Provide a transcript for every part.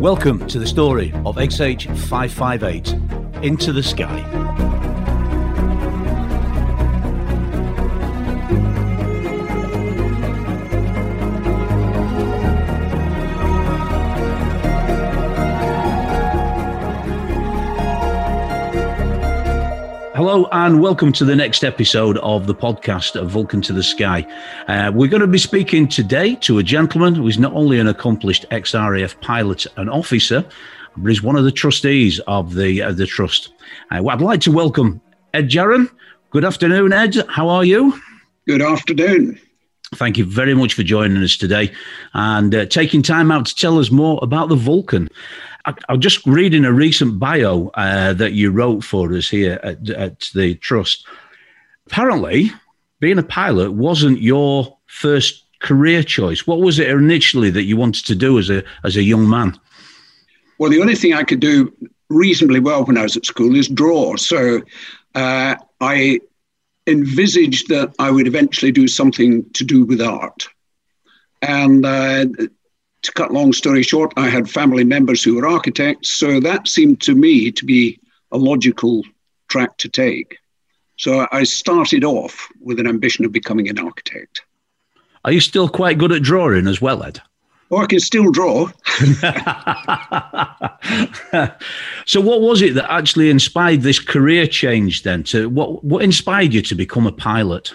Welcome to the story of XH558 Into the Sky. Hello and welcome to the next episode of the podcast of Vulcan to the Sky. Uh, we're going to be speaking today to a gentleman who is not only an accomplished ex-RAF pilot and officer, but is one of the trustees of the uh, the trust. Uh, I'd like to welcome Ed Jarron. Good afternoon, Ed. How are you? Good afternoon. Thank you very much for joining us today and uh, taking time out to tell us more about the Vulcan. I, am just reading a recent bio uh, that you wrote for us here at, at the Trust. Apparently, being a pilot wasn't your first career choice. What was it initially that you wanted to do as a as a young man? Well, the only thing I could do reasonably well when I was at school is draw. So uh, I envisaged that I would eventually do something to do with art. And uh, to cut long story short, I had family members who were architects, so that seemed to me to be a logical track to take. So I started off with an ambition of becoming an architect. Are you still quite good at drawing as well, Ed? Oh, I can still draw. so, what was it that actually inspired this career change? Then, to what what inspired you to become a pilot?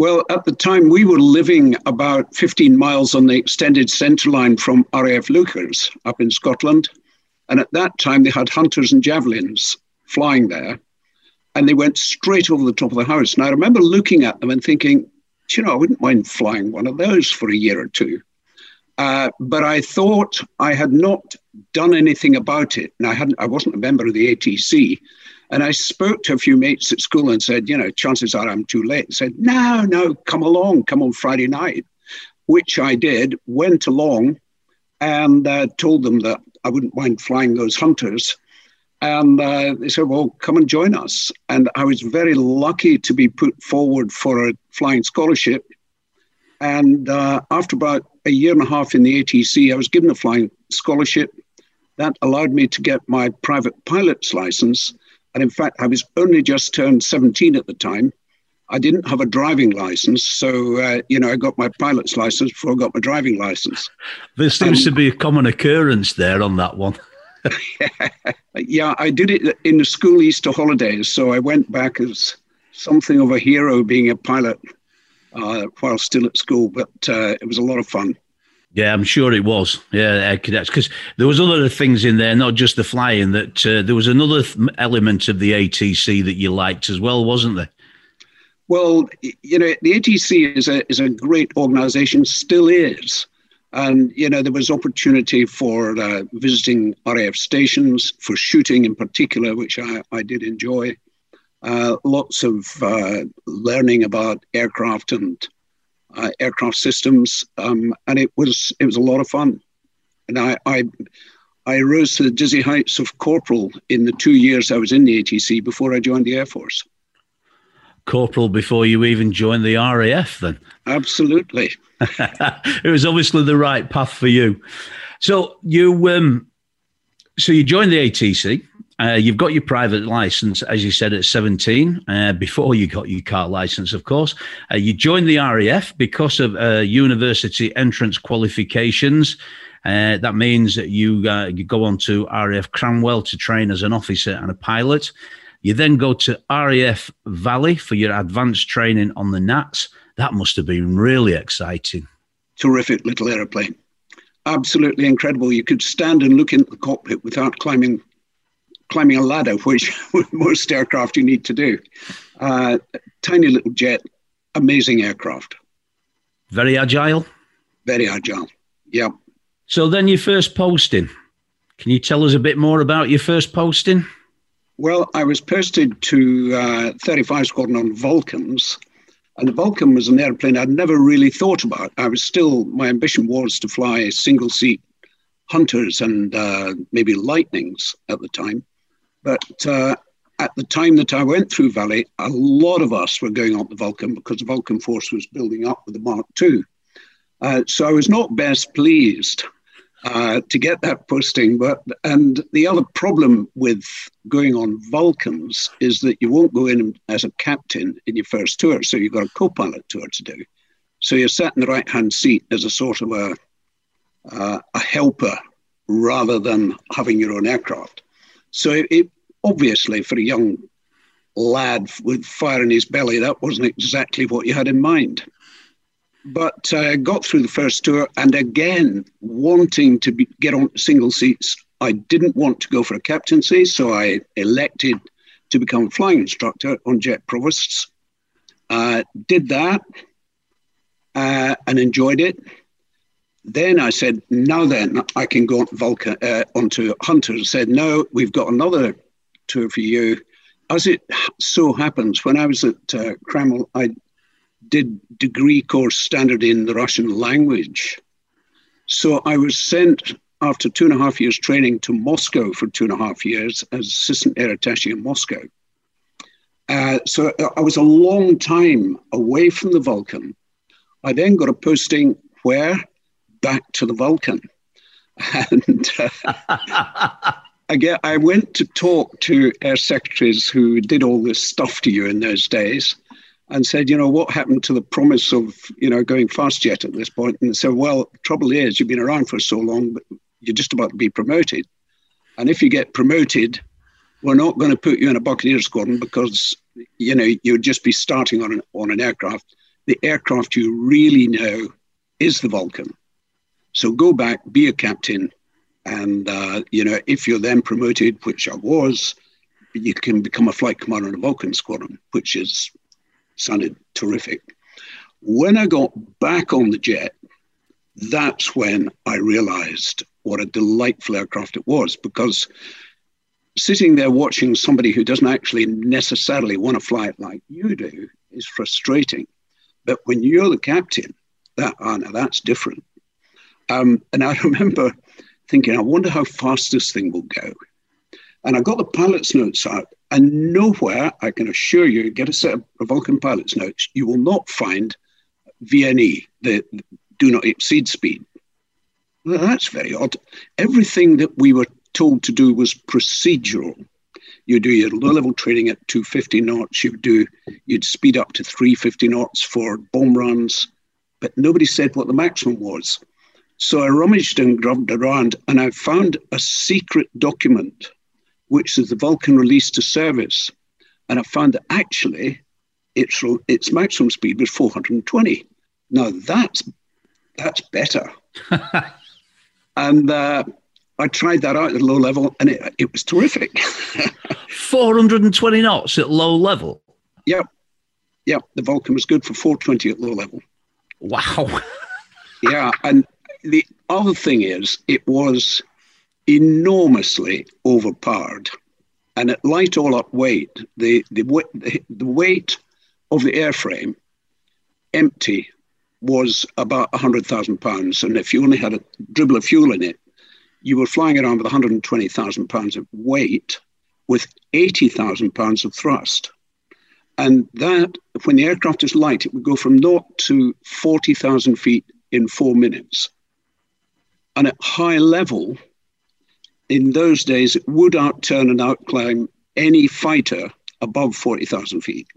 Well, at the time, we were living about 15 miles on the extended centre line from RAF Leuchars up in Scotland. And at that time, they had hunters and javelins flying there. And they went straight over the top of the house. And I remember looking at them and thinking, you know, I wouldn't mind flying one of those for a year or two. Uh, but I thought I had not done anything about it. And I hadn't, I wasn't a member of the ATC. And I spoke to a few mates at school and said, you know, chances are I'm too late. said, no, no, come along, come on Friday night, which I did, went along and uh, told them that I wouldn't mind flying those hunters. And uh, they said, well, come and join us. And I was very lucky to be put forward for a flying scholarship. And uh, after about a year and a half in the ATC, I was given a flying scholarship. That allowed me to get my private pilot's license and in fact, I was only just turned 17 at the time. I didn't have a driving license. So, uh, you know, I got my pilot's license before I got my driving license. There seems um, to be a common occurrence there on that one. yeah, I did it in the school Easter holidays. So I went back as something of a hero being a pilot uh, while still at school, but uh, it was a lot of fun. Yeah, I'm sure it was. Yeah, air cadets, because there was other things in there, not just the flying. That uh, there was another th- element of the ATC that you liked as well, wasn't there? Well, you know, the ATC is a is a great organisation, still is, and you know there was opportunity for uh, visiting RAF stations, for shooting in particular, which I, I did enjoy. Uh, lots of uh, learning about aircraft and uh, aircraft systems, um, and it was it was a lot of fun. And I, I I rose to the dizzy heights of corporal in the two years I was in the ATC before I joined the Air Force. Corporal before you even joined the RAF, then? Absolutely. it was obviously the right path for you. So you um, so you joined the ATC. Uh, you've got your private license, as you said, at 17, uh, before you got your car license, of course. Uh, you joined the RAF because of uh, university entrance qualifications. Uh, that means that you, uh, you go on to RAF Cranwell to train as an officer and a pilot. You then go to RAF Valley for your advanced training on the Gnats. That must have been really exciting. Terrific little aeroplane. Absolutely incredible. You could stand and look into the cockpit without climbing climbing a ladder, which most aircraft you need to do. Uh, tiny little jet, amazing aircraft. Very agile. Very agile. Yeah. So then your first posting. Can you tell us a bit more about your first posting? Well, I was posted to uh, 35 Squadron on Vulcans, and the Vulcan was an airplane I'd never really thought about. I was still, my ambition was to fly single seat Hunters and uh, maybe Lightnings at the time. But uh, at the time that I went through Valley, a lot of us were going up the Vulcan because the Vulcan force was building up with the Mark II. Uh, so I was not best pleased uh, to get that posting. But and the other problem with going on Vulcans is that you won't go in as a captain in your first tour, so you've got a co-pilot tour to do. So you're sat in the right-hand seat as a sort of a uh, a helper rather than having your own aircraft. So it, it, obviously for a young lad with fire in his belly, that wasn't exactly what you had in mind but I uh, got through the first tour, and again, wanting to be, get on single seats, I didn't want to go for a captaincy, so I elected to become a flying instructor on jet provosts. Uh, did that uh, and enjoyed it. Then I said, now then, I can go on Vulcan, uh, onto Hunters. Said, no, we've got another tour for you. As it so happens, when I was at uh, I did degree course standard in the Russian language. So I was sent after two and a half years training to Moscow for two and a half years as assistant air attaché in Moscow. Uh, so I was a long time away from the Vulcan. I then got a posting where? Back to the Vulcan. And uh, I, get, I went to talk to air secretaries who did all this stuff to you in those days and said, you know, what happened to the promise of, you know, going fast jet at this point? And said, well, trouble is you've been around for so long, but you're just about to be promoted. And if you get promoted, we're not going to put you in a Buccaneer squadron because, you know, you'd just be starting on an, on an aircraft. The aircraft you really know is the Vulcan. So go back, be a captain. And, uh, you know, if you're then promoted, which I was, you can become a flight commander in a Vulcan squadron, which is sounded terrific. When I got back on the jet, that's when I realized what a delightful aircraft it was because sitting there watching somebody who doesn't actually necessarily want to fly it like you do is frustrating. But when you're the captain, that oh, now that's different. Um, and I remember thinking, I wonder how fast this thing will go. And I got the pilot's notes out, and nowhere, I can assure you, get a set of Vulcan pilot's notes, you will not find VNE, the do not exceed speed. Well, that's very odd. Everything that we were told to do was procedural. You do your low level training at 250 knots, you do you'd speed up to 350 knots for bomb runs, but nobody said what the maximum was. So I rummaged and grubbed around and I found a secret document which is the Vulcan release to service. And I found that actually its, its maximum speed was 420. Now that's, that's better. and uh, I tried that out at low level and it, it was terrific. 420 knots at low level? Yep. Yep. The Vulcan was good for 420 at low level. Wow. yeah. And the other thing is, it was enormously overpowered. And at light all up weight, the, the, the weight of the airframe empty was about 100,000 pounds. And if you only had a dribble of fuel in it, you were flying around with 120,000 pounds of weight with 80,000 pounds of thrust. And that, when the aircraft is light, it would go from naught to 40,000 feet in four minutes. And at high level, in those days it would outturn and outclimb any fighter above 40,000 feet.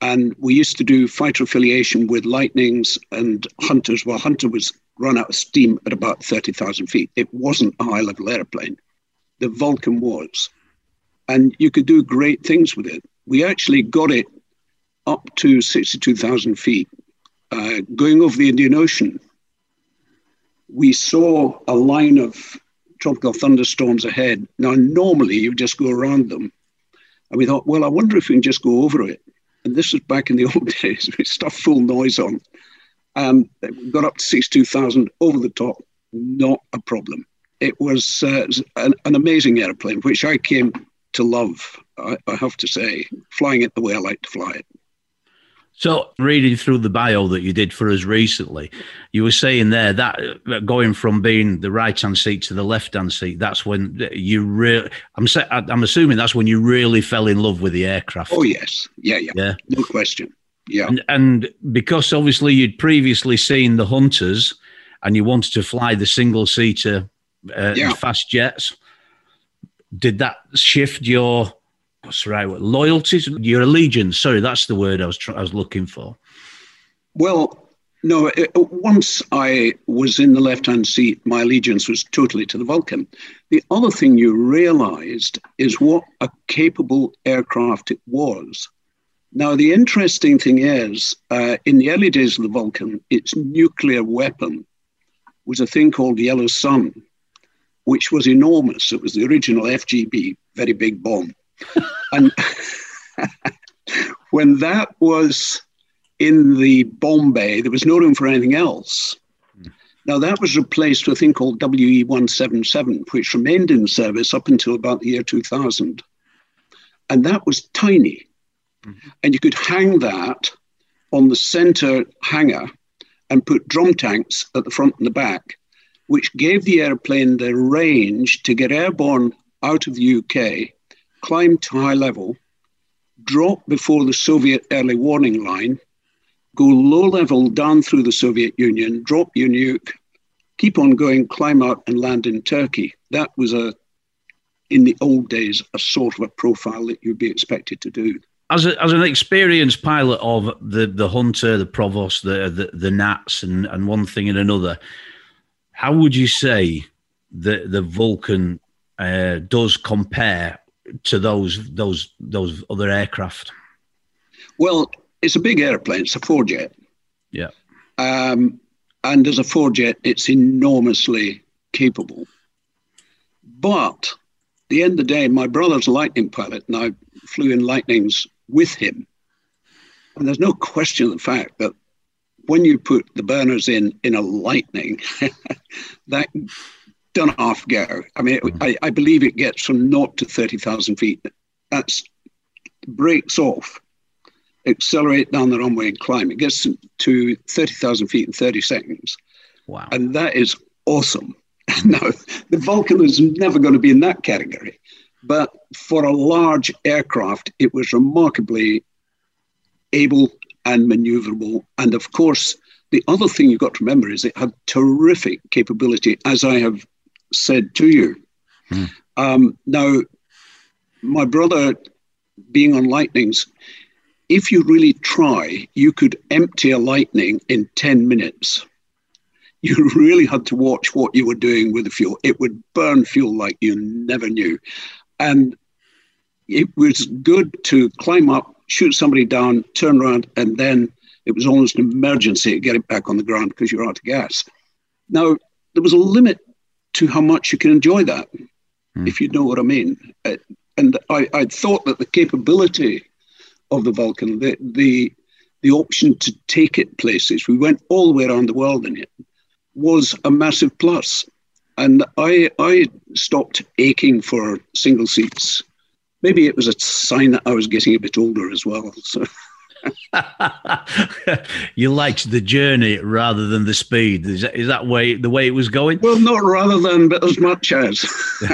And we used to do fighter affiliation with Lightnings and Hunters. Well, Hunter was run out of steam at about 30,000 feet. It wasn't a high level airplane. The Vulcan was. And you could do great things with it. We actually got it up to 62,000 feet, uh, going over the Indian Ocean. We saw a line of tropical thunderstorms ahead. Now, normally you just go around them. And we thought, well, I wonder if we can just go over it. And this was back in the old days. We stuffed full noise on. And we got up to 62,000 over the top, not a problem. It was uh, an, an, amazing airplane, which I came to love, I, I have to say, flying it the way I like to fly it. So, reading through the bio that you did for us recently, you were saying there that going from being the right hand seat to the left hand seat, that's when you really, I'm, I'm assuming that's when you really fell in love with the aircraft. Oh, yes. Yeah, yeah. yeah. No question. Yeah. And, and because obviously you'd previously seen the Hunters and you wanted to fly the single seater uh, Yeah. fast jets. Did that shift your what's the right word? Loyalties, your allegiance. Sorry, that's the word I was I was looking for. Well, no, it, once I was in the left hand seat, my allegiance was totally to the Vulcan. The other thing you realized is what a capable aircraft it was. Now, the interesting thing is, uh, in the early days of the Vulcan, its nuclear weapon was a thing called Yellow Sun, which was enormous. It was the original FGB, very big bomb. And when that was in the bomb bay, there was no room for anything else. Now, that was replaced with a thing called WE 177, which remained in service up until about the year 2000. And that was tiny. Mm-hmm. And you could hang that on the center hangar and put drum tanks at the front and the back, which gave the airplane the range to get airborne out of the UK, climb to high level, drop before the Soviet early warning line, go low level down through the Soviet Union, drop your nuke, keep on going, climb out and land in Turkey. That was a, in the old days, a sort of a profile that you'd be expected to do. As, a, as an experienced pilot of the, the Hunter, the Provost, the, the, the Gnats, and, and one thing and another, how would you say the, the Vulcan uh, does compare to those those those other aircraft? Well, it's a big airplane. It's a four jet. Yeah. Um, and as a four jet, it's enormously capable. But at the end of the day, my brother's a Lightning pilot, and I flew in Lightnings with him. And there's no question of the fact that when you put the burners in in a Lightning, that done half go. I mean, it, mm. I, I believe it gets from naught to 30,000 feet. That's brakes off accelerate down the runway and climb. It gets to 30,000 feet in 30 seconds. Wow. And that is awesome. now, the Vulcan is never going to be in that category. But for a large aircraft, it was remarkably able and maneuverable. And of course, the other thing you've got to remember is it had terrific capability, as I have said to you. Hmm. Um, now, my brother being on Lightnings, if you really try, you could empty a lightning in 10 minutes. You really had to watch what you were doing with the fuel. It would burn fuel like you never knew. And it was good to climb up, shoot somebody down, turn around, and then it was almost an emergency to get it back on the ground because you're out of gas. Now, there was a limit to how much you can enjoy that, Hmm. if you know what I mean. Uh, and I, I thought that the capability of the Vulcan, the, the the option to take it places, we went all the way around the world in it, was a massive plus. And I I stopped aching for single seats. Maybe it was a sign that I was getting a bit older as well. So you liked the journey rather than the speed. Is that, is that way the way it was going? well, not rather than, but as much as.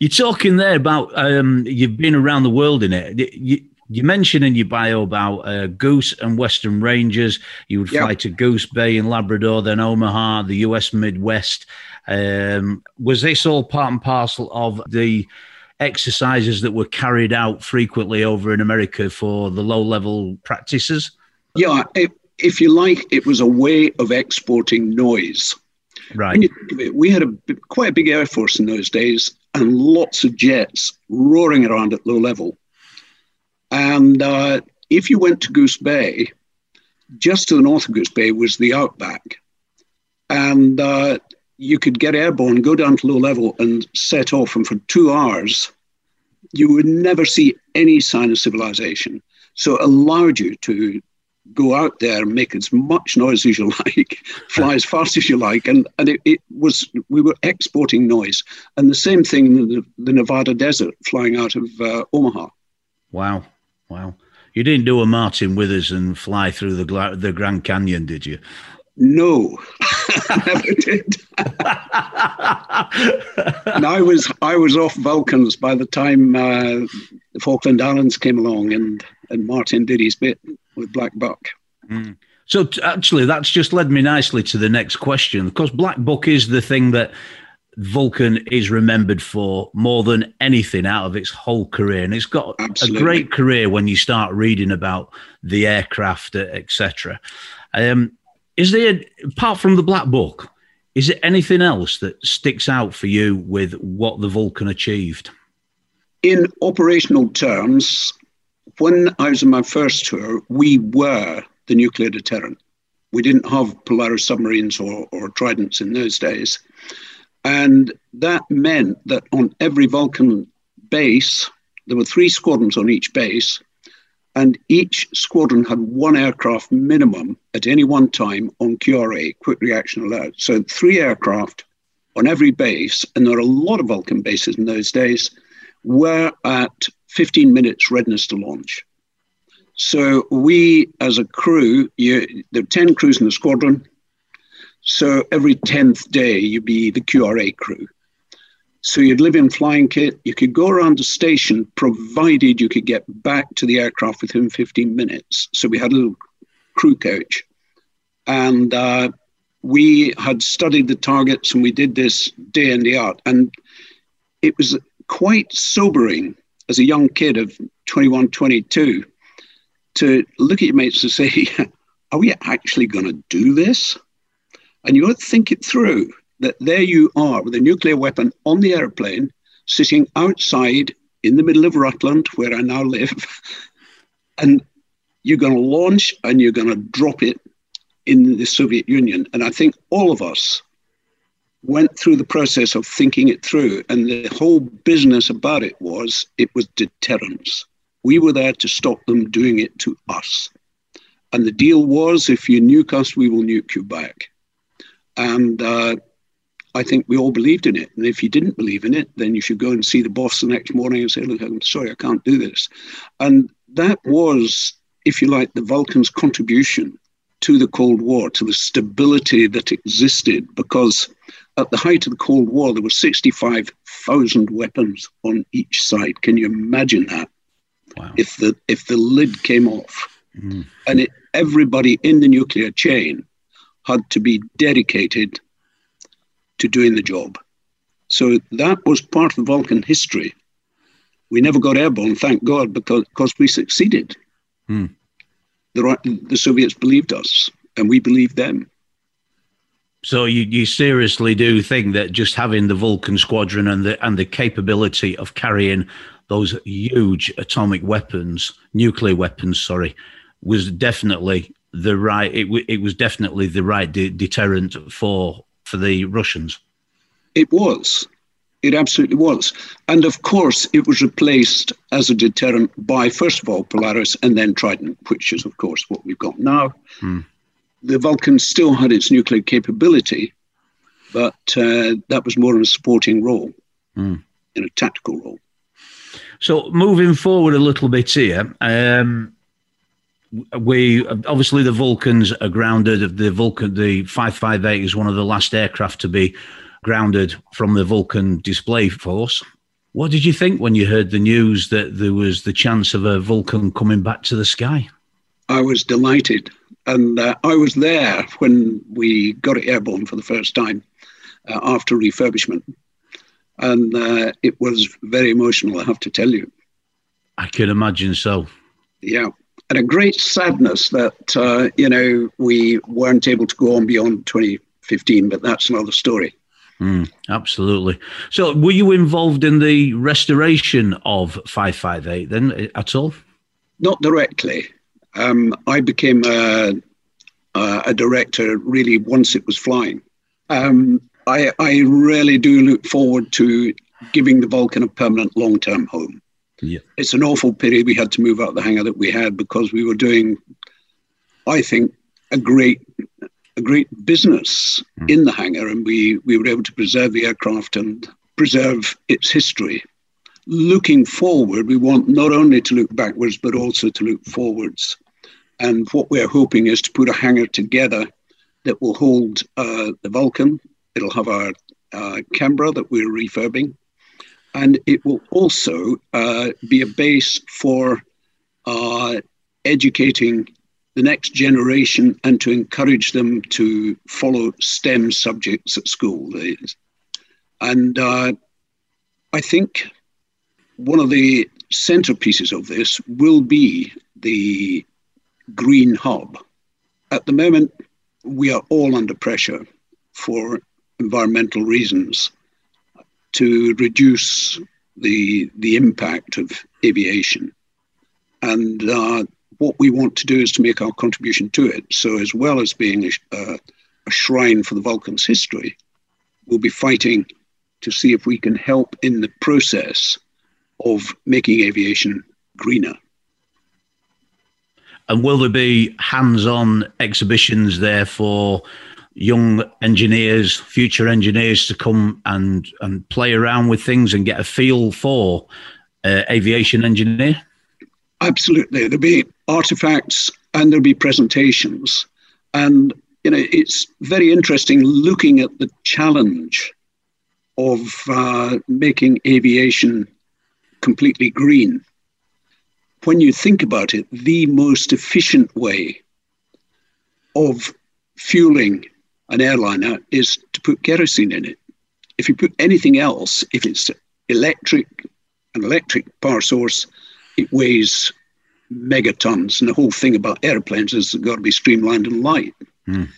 You're talking there about um, you've been around the world in it. You, you mentioned in your bio about uh, Goose and Western Rangers. You would fly Yep. to Goose Bay in Labrador, then Omaha, the US Midwest. Um, was this all part and parcel of the exercises that were carried out frequently over in America for the low level practices? Yeah, if, if you like, it was a way of exporting noise. Right. When you think of it, we had a quite a big air force in those days and lots of jets roaring around at low level. And uh, if you went to Goose Bay, just to the north of Goose Bay was the Outback. And uh, you could get airborne, go down to low level, and set off. And for two hours, you would never see any sign of civilization. So it allowed you to go out there and make as much noise as you like, fly as fast as you like, and and it, it was we were exporting noise, and the same thing in the, the Nevada desert, flying out of uh, Omaha. Wow. Wow. You didn't do a Martin Withers and fly through the the Grand Canyon, did you? No, I never did. and I was I was off Vulcans by the time uh, the Falkland Islands came along, and and Martin did his bit with Black Buck. So t- actually, that's just led me nicely to the next question. Because Black Buck is the thing that Vulcan is remembered for more than anything out of its whole career, and it's got Absolutely. a great career when you start reading about the aircraft, etc. Um, is there, apart from the Black Buck, is it anything else that sticks out for you with what the Vulcan achieved? In operational terms, when I was in my first tour, we were the nuclear deterrent. We didn't have Polaris submarines or, or Tridents in those days. And that meant that on every Vulcan base, there were three squadrons on each base, and each squadron had one aircraft minimum at any one time on QRA, quick reaction alert. So three aircraft on every base, and there are a lot of Vulcan bases in those days, were at 15 minutes readiness to launch. So we, as a crew, you, there are 10 crews in the squadron. So every 10th day, you'd be the QRA crew. So you'd live in flying kit. You could go around the station, provided you could get back to the aircraft within 15 minutes. So we had a little crew coach. And uh, we had studied the targets and we did this day in, day out. And it was quite sobering as a young kid of 21, 22 to look at your mates and say, Are we actually going to do this? And you got to think it through that there you are with a nuclear weapon on the airplane, sitting outside in the middle of Rutland, where I now live, and you're going to launch and you're going to drop it in the Soviet Union. And I think all of us went through the process of thinking it through. And the whole business about it was it was deterrence. We were there to stop them doing it to us. And the deal was if you nuke us, we will nuke you back. And uh, I think we all believed in it. And if you didn't believe in it, then you should go and see the boss the next morning and say, Look, I'm sorry, I can't do this. And that was, if you like, the Vulcan's contribution to the Cold War, to the stability that existed, because at the height of the Cold War, there were 65,000 weapons on each side. Can you imagine that? Wow. If the if the lid came off, mm. and it, everybody in the nuclear chain had to be dedicated to doing the job. So that was part of Vulcan history. We never got airborne, thank God, because, because we succeeded. Hmm. The, the Soviets believed us, and we believed them. So you, you seriously do think that just having the Vulcan squadron and the and the capability of carrying those huge atomic weapons, nuclear weapons, sorry, was definitely the right. It, it was definitely the right de- deterrent for for the Russians? It was. It absolutely was. And of course, it was replaced as a deterrent by, first of all, Polaris and then Trident, which is, of course, what we've got now. Hmm. The Vulcan still had its nuclear capability, but uh, that was more of a supporting role, hmm. in a tactical role. So, moving forward a little bit here, um, we obviously the Vulcans are grounded. The Vulcan, the 558 is one of the last aircraft to be grounded from the Vulcan display force. What did you think when you heard the news that there was the chance of a Vulcan coming back to the sky? I was delighted. And uh, I was there when we got it airborne for the first time uh, after refurbishment. And uh, it was very emotional, I have to tell you. I can imagine so. Yeah and a great sadness that uh, you know we weren't able to go on beyond 2015, but that's another story. Mm, absolutely. So, were you involved in the restoration of 558 then at all? Not directly. Um, I became a, a, director really once it was flying. Um, I, I really do look forward to giving the Vulcan a permanent long term home. Yeah. It's an awful pity we had to move out the hangar that we had because we were doing, I think, a great a great business mm. in the hangar, and we we were able to preserve the aircraft and preserve its history. Looking forward, we want not only to look backwards but also to look forwards. And what we're hoping is to put a hangar together that will hold uh, the Vulcan. It'll have our uh, Canberra that we're refurbing and it will also uh, be a base for uh, educating the next generation and to encourage them to follow STEM subjects at school. And uh, I think one of the centerpieces of this will be the green hub. At the moment, we are all under pressure for environmental reasons to reduce the, the impact of aviation. And uh, what we want to do is to make our contribution to it. So, as well as being a, a shrine for the Vulcans' history, we'll be fighting to see if we can help in the process of making aviation greener. And will there be hands on exhibitions there for young engineers, future engineers to come and, and play around with things and get a feel for uh, aviation engineer? Absolutely. There'll be artifacts and there'll be presentations. And, you know, it's very interesting looking at the challenge of uh, making aviation completely green. When you think about it, the most efficient way of fueling an airliner is to put kerosene in it. If you put anything else, if it's electric, an electric power source, it weighs megatons. And the whole thing about airplanes is it's got to be streamlined and light. Mm.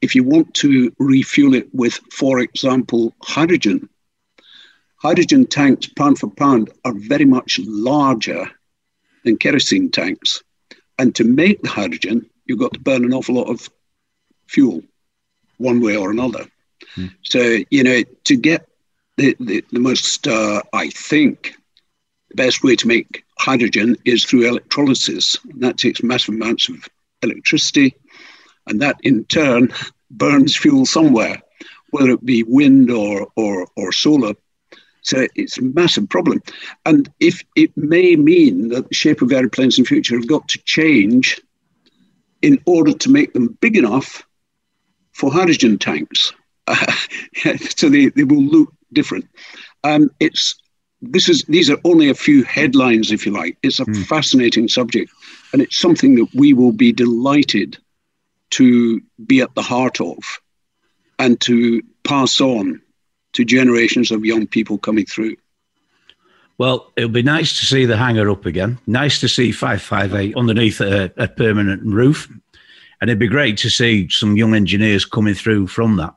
If you want to refuel it with, for example, hydrogen, hydrogen tanks, pound for pound, are very much larger than kerosene tanks. And to make the hydrogen, you've got to burn an awful lot of fuel one way or another. Mm. So, you know, to get the, the, the most, uh, I think, the best way to make hydrogen is through electrolysis. And that takes massive amounts of electricity. And that in turn burns fuel somewhere, whether it be wind or, or, or solar. So it's a massive problem. And if it may mean that the shape of airplanes in future have got to change in order to make them big enough for hydrogen tanks. Uh, so they, they will look different. Um, it's this is these are only a few headlines, if you like. It's a mm. fascinating subject, and it's something that we will be delighted to be at the heart of and to pass on to generations of young people coming through. Well, it'll be nice to see the hangar up again. Nice to see 558 underneath a, a permanent roof. And it'd be great to see some young engineers coming through from that.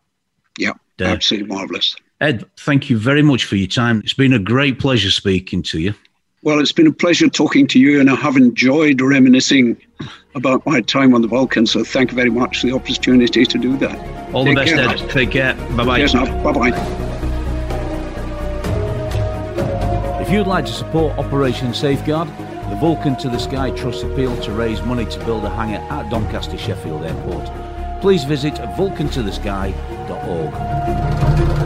Yeah, uh, absolutely marvellous. Ed, thank you very much for your time. It's been a great pleasure speaking to you. Well, it's been a pleasure talking to you, and I have enjoyed reminiscing about my time on the Vulcan. So, thank you very much for the opportunity to do that. All Take the best, care. Ed. Take care. Bye bye. Yes, bye bye. If you'd like to support Operation Safeguard, the Vulcan to the Sky Trust appeal to raise money to build a hangar at Doncaster Sheffield Airport, please visit vulcantothesky.org.